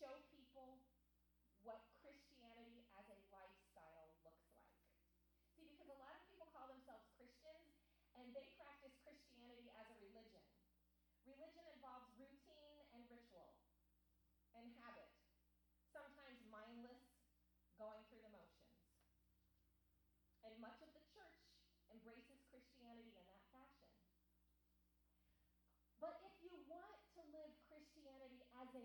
show people what Christianity as a lifestyle looks like. See, because a lot of people call themselves Christians and they practice Christianity as a religion. Religion involves routine and ritual and habit, sometimes mindless, going through the motions. And much of the church embraces Christianity in that fashion. But if you want to live Christianity as a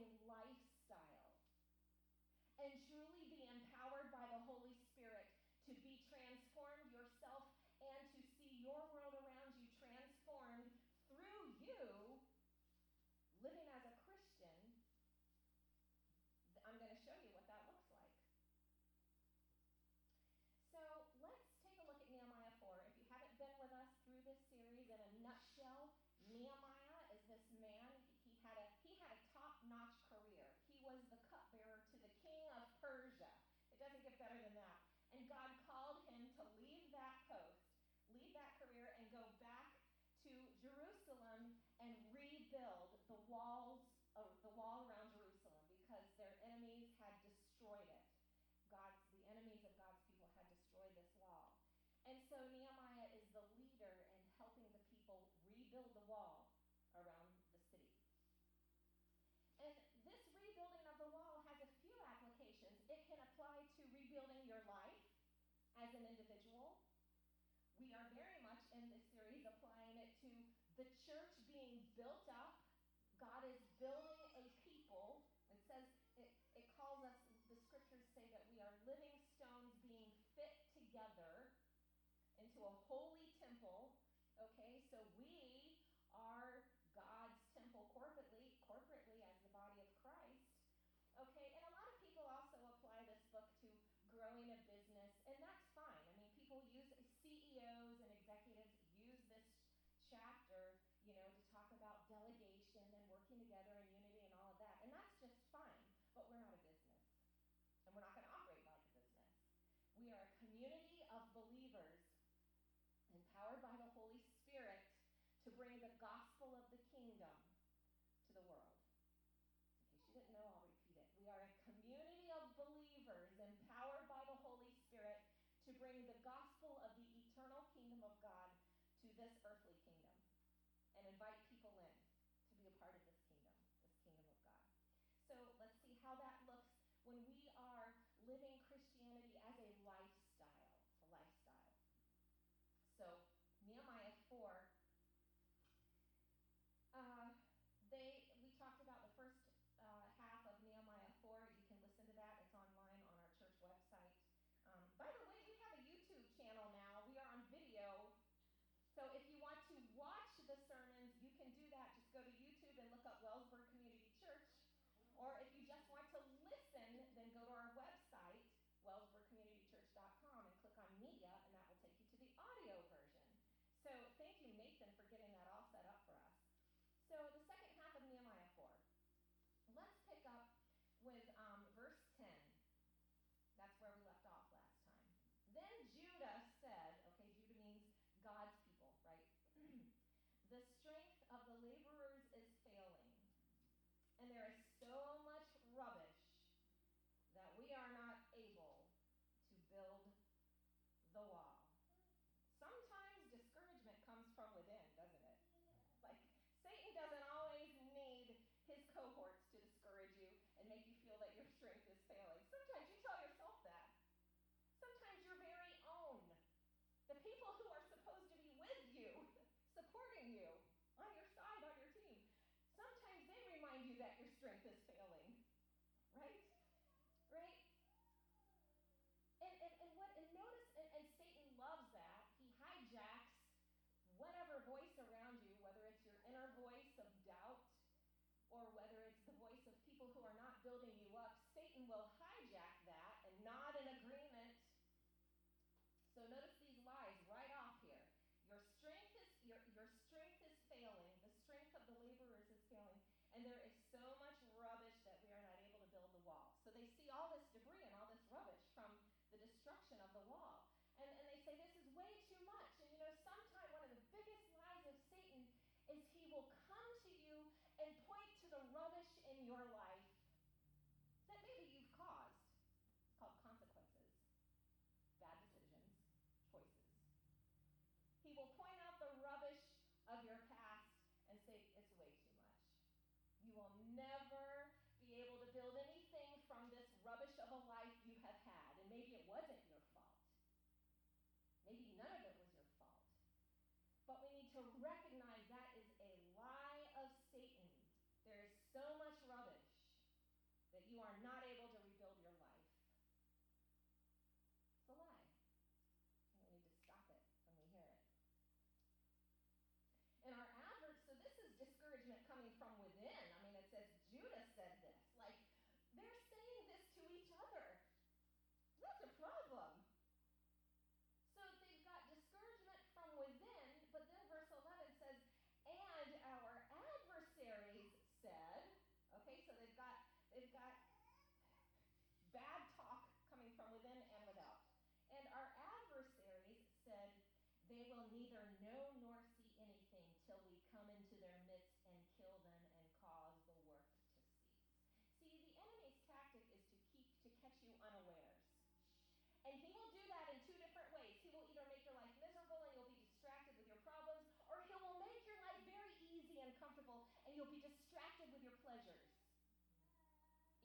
you'll be distracted with your pleasures.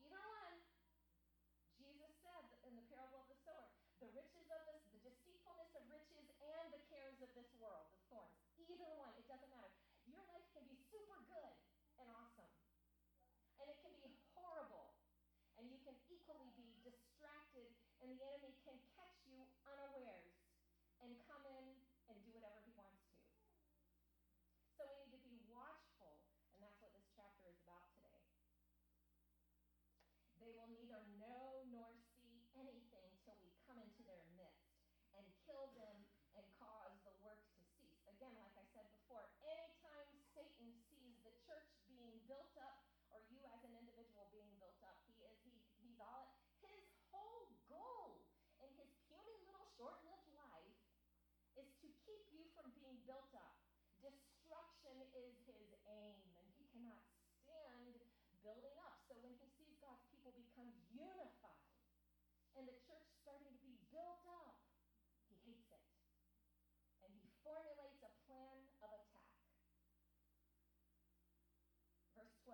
Either one. Jesus said in the parable of the sower the riches of this, the deceitfulness of riches, and the cares of this world.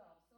12,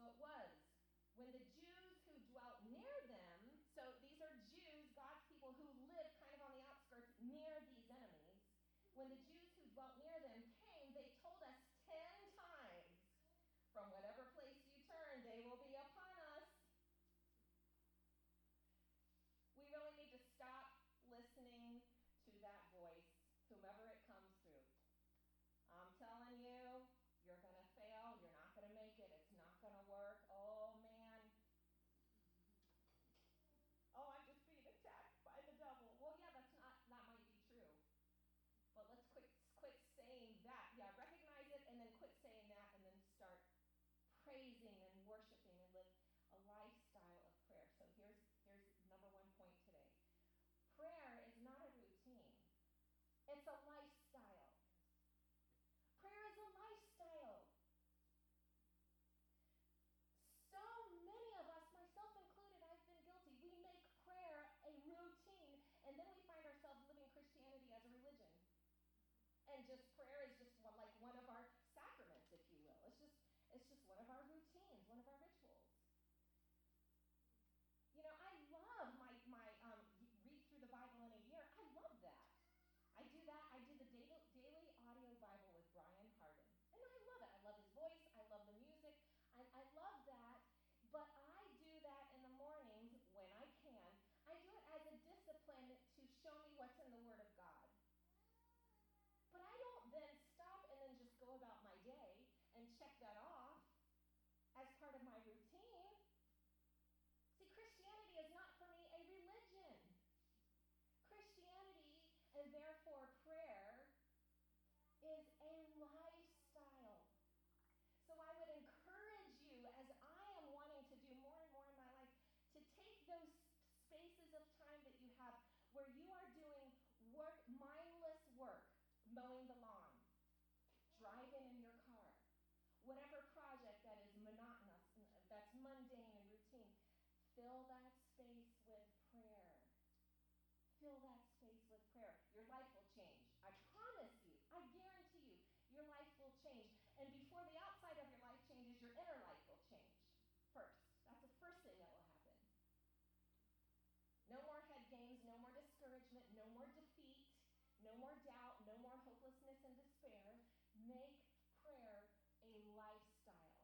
Make prayer a lifestyle.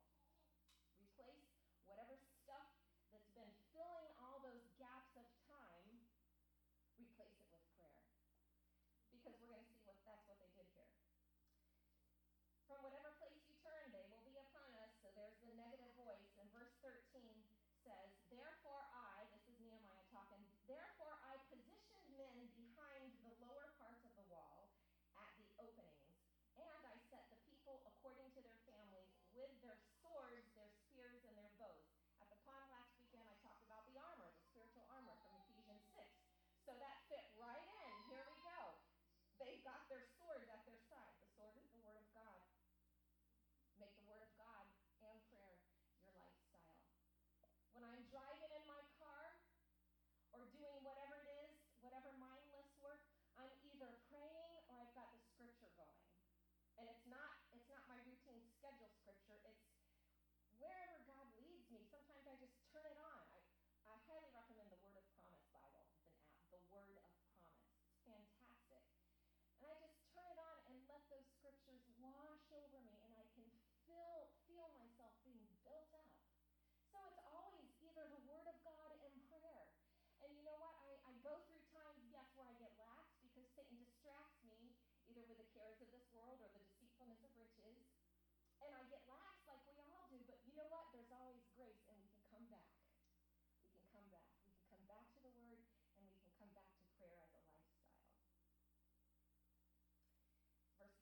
Replace whatever stuff that's been filling all those gaps of time, replace it with prayer. Because we're going to see what that's what they did here. From whatever place you turn, they will be upon us. So there's the negative voice. And verse 13 says,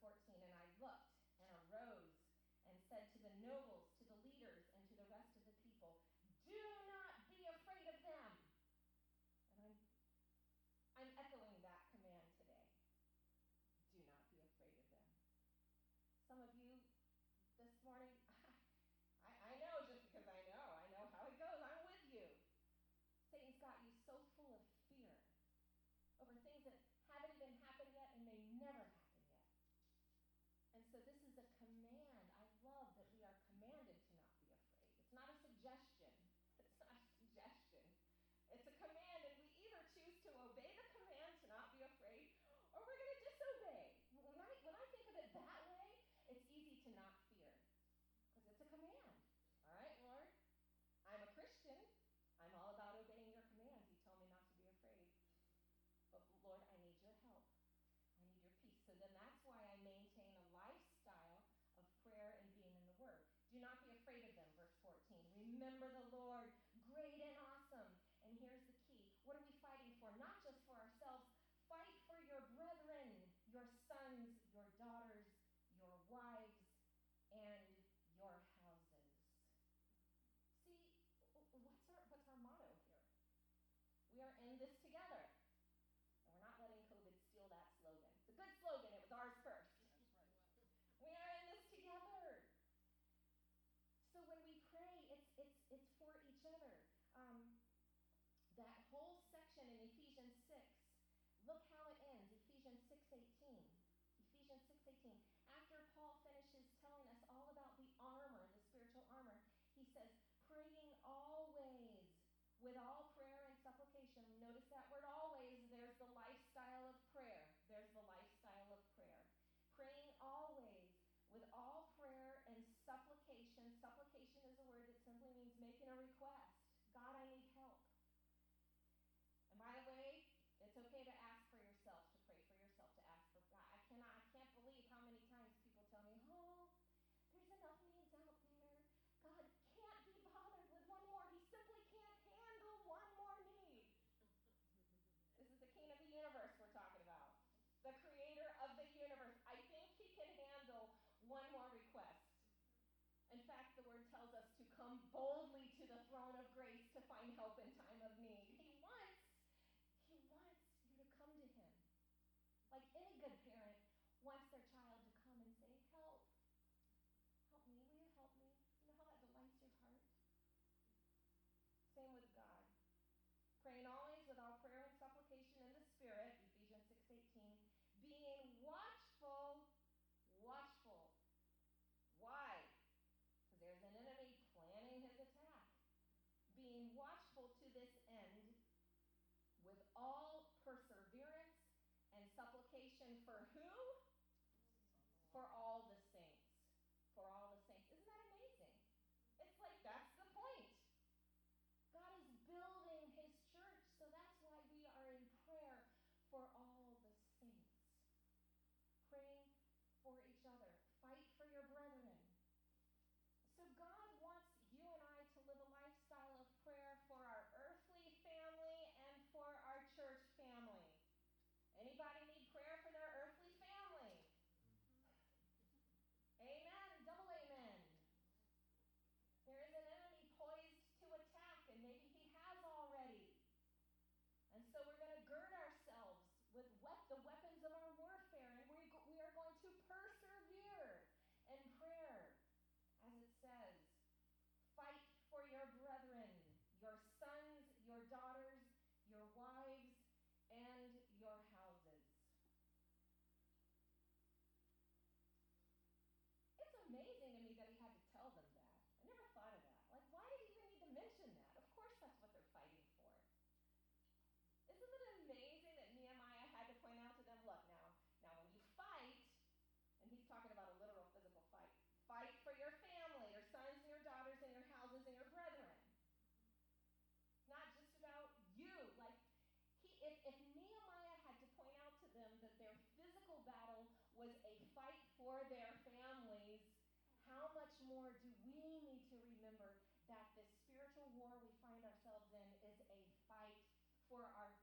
14 and I looked. with all good parent wants their child. was a fight for their families, how much more do we need to remember that the spiritual war we find ourselves in is a fight for our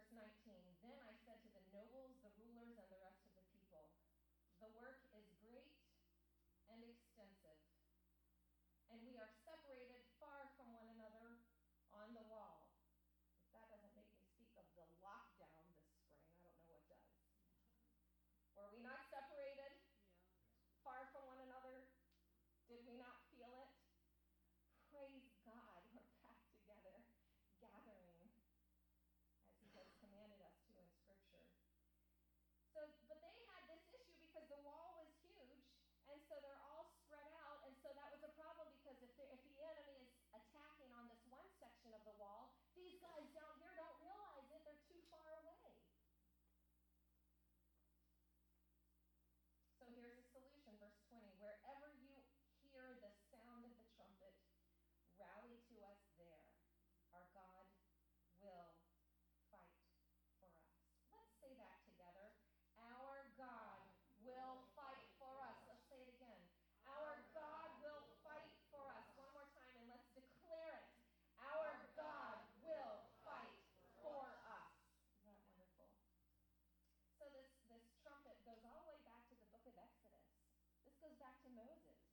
verse 19.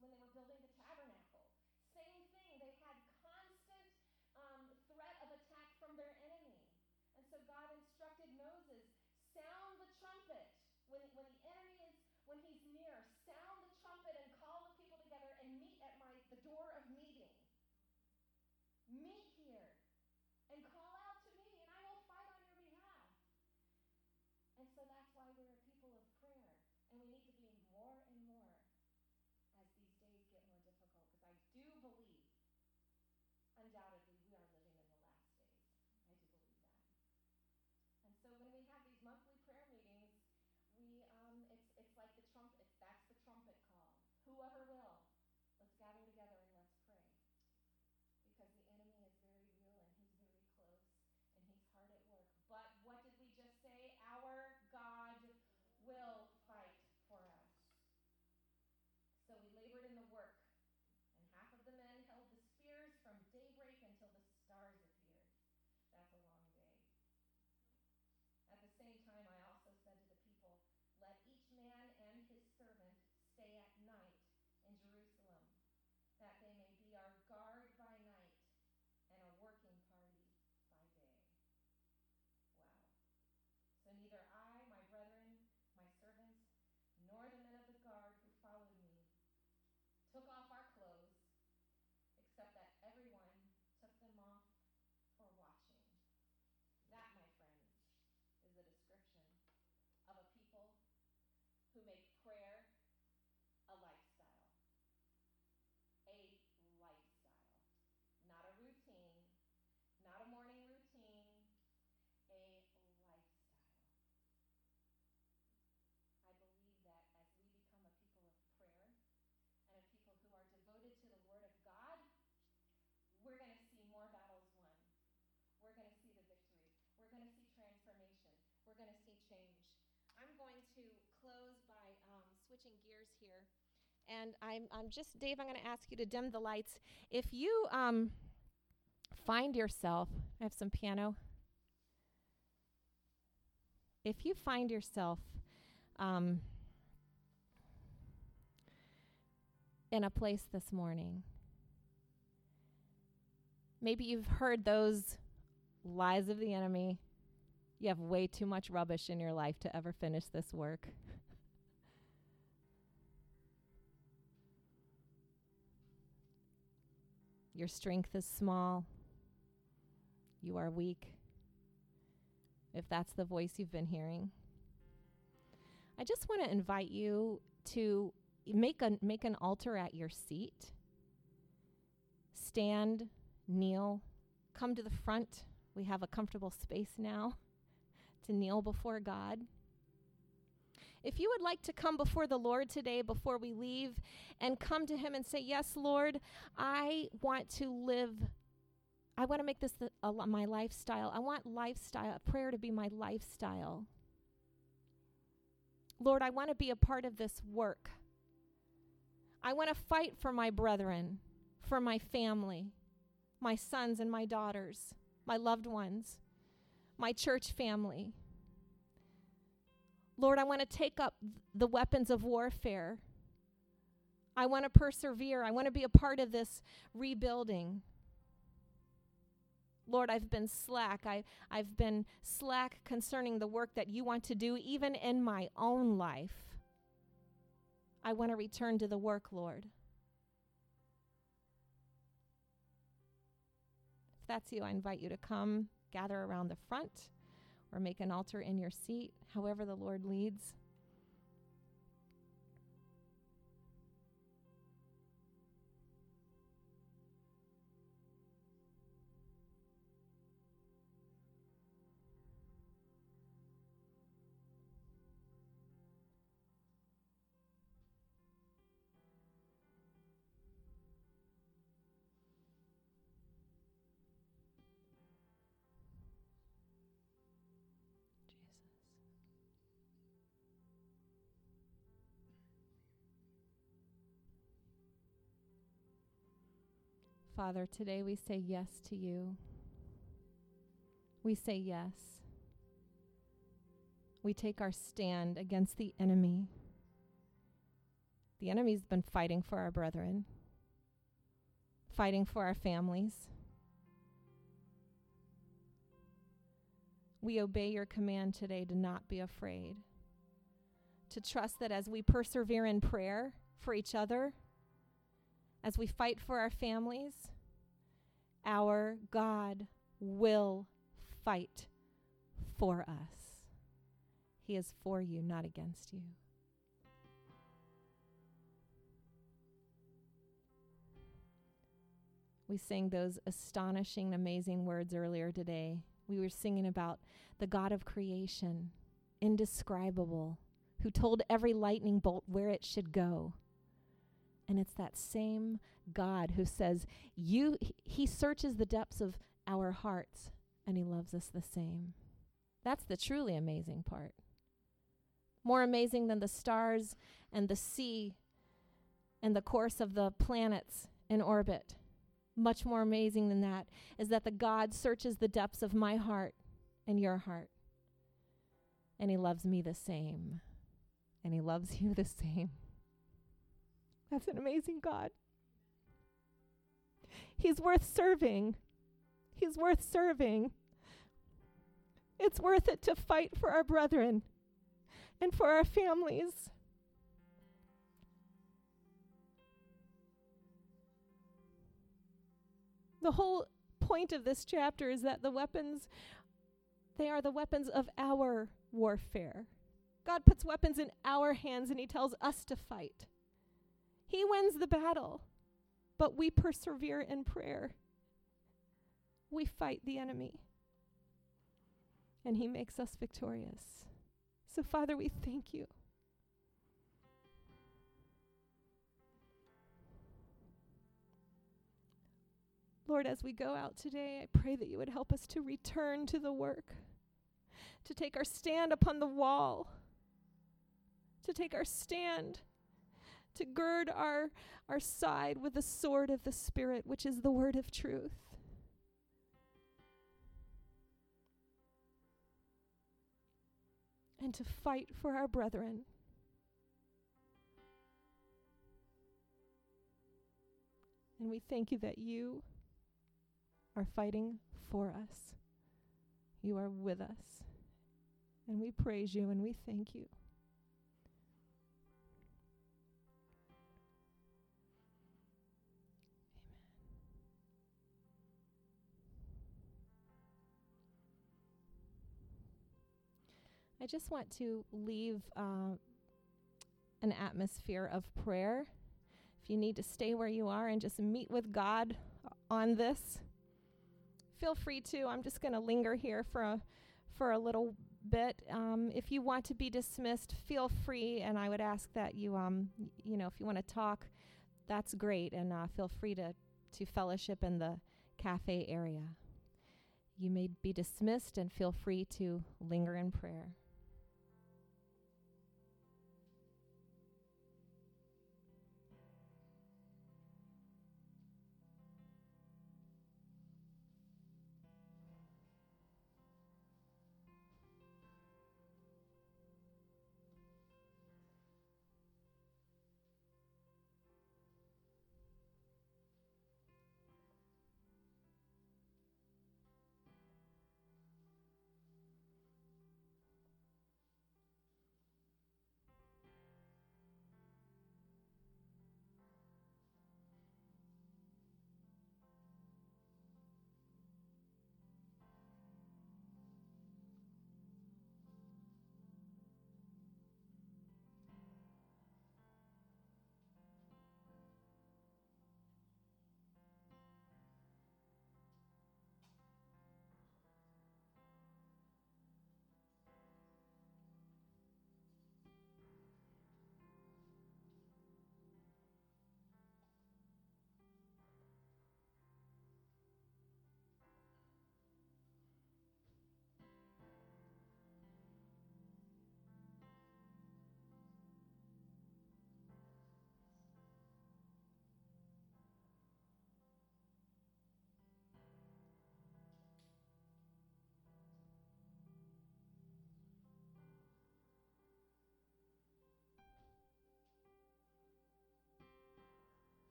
when they were building the We're going to see change. I'm going to close by um, switching gears here. And I'm, I'm just, Dave, I'm going to ask you to dim the lights. If you um, find yourself, I have some piano. If you find yourself um, in a place this morning, maybe you've heard those lies of the enemy. You have way too much rubbish in your life to ever finish this work. Your strength is small. You are weak. If that's the voice you've been hearing, I just want to invite you to make a make an altar at your seat. Stand, kneel, come to the front. We have a comfortable space now to kneel before God. If you would like to come before the Lord today before we leave and come to Him and say, Yes, Lord, I want to live, I want to make this the, a, my lifestyle. I want lifestyle, prayer to be my lifestyle. Lord, I want to be a part of this work. I want to fight for my brethren, for my family, my sons and my daughters, my loved ones, my church family. Lord, I want to take up the weapons of warfare. I want to persevere. I want to be a part of this rebuilding. Lord, I've been slack. I, I've been slack concerning the work that you want to do, even in my own life. I want to return to the work, Lord. If that's you, I invite you to come gather around the front or make an altar in your seat, however the Lord leads. Father, today we say yes to you. We say yes. We take our stand against the enemy. The enemy's been fighting for our brethren, fighting for our families. We obey your command today to not be afraid, to trust that as we persevere in prayer for each other, as we fight for our families, our God will fight for us. He is for you, not against you. We sang those astonishing, amazing words earlier today. We were singing about the God of creation, indescribable, who told every lightning bolt where it should go. And it's that same God who says, "You he searches the depths of our hearts and he loves us the same." That's the truly amazing part. More amazing than the stars and the sea and the course of the planets in orbit much more amazing than that is that the God searches the depths of my heart and your heart. And he loves me the same. And he loves you the same. That's an amazing God. He's worth serving. He's worth serving. It's worth it to fight for our brethren and for our families The whole point of this chapter is that the weapons, they are the weapons of our warfare. God puts weapons in our hands and He tells us to fight. He wins the battle, but we persevere in prayer. We fight the enemy, and He makes us victorious. So, Father, we thank you. Lord, as we go out today, I pray that you would help us to return to the work, to take our stand upon the wall, to take our stand, to gird our, our side with the sword of the Spirit, which is the word of truth. And to fight for our brethren. And we thank you that you are fighting for us. You are with us. And we praise you and we thank you. I just want to leave uh, an atmosphere of prayer. If you need to stay where you are and just meet with God on this, feel free to. I'm just going to linger here for a, for a little bit. Um, if you want to be dismissed, feel free, and I would ask that you, um, you know, if you want to talk, that's great, and uh, feel free to to fellowship in the cafe area. You may be dismissed, and feel free to linger in prayer.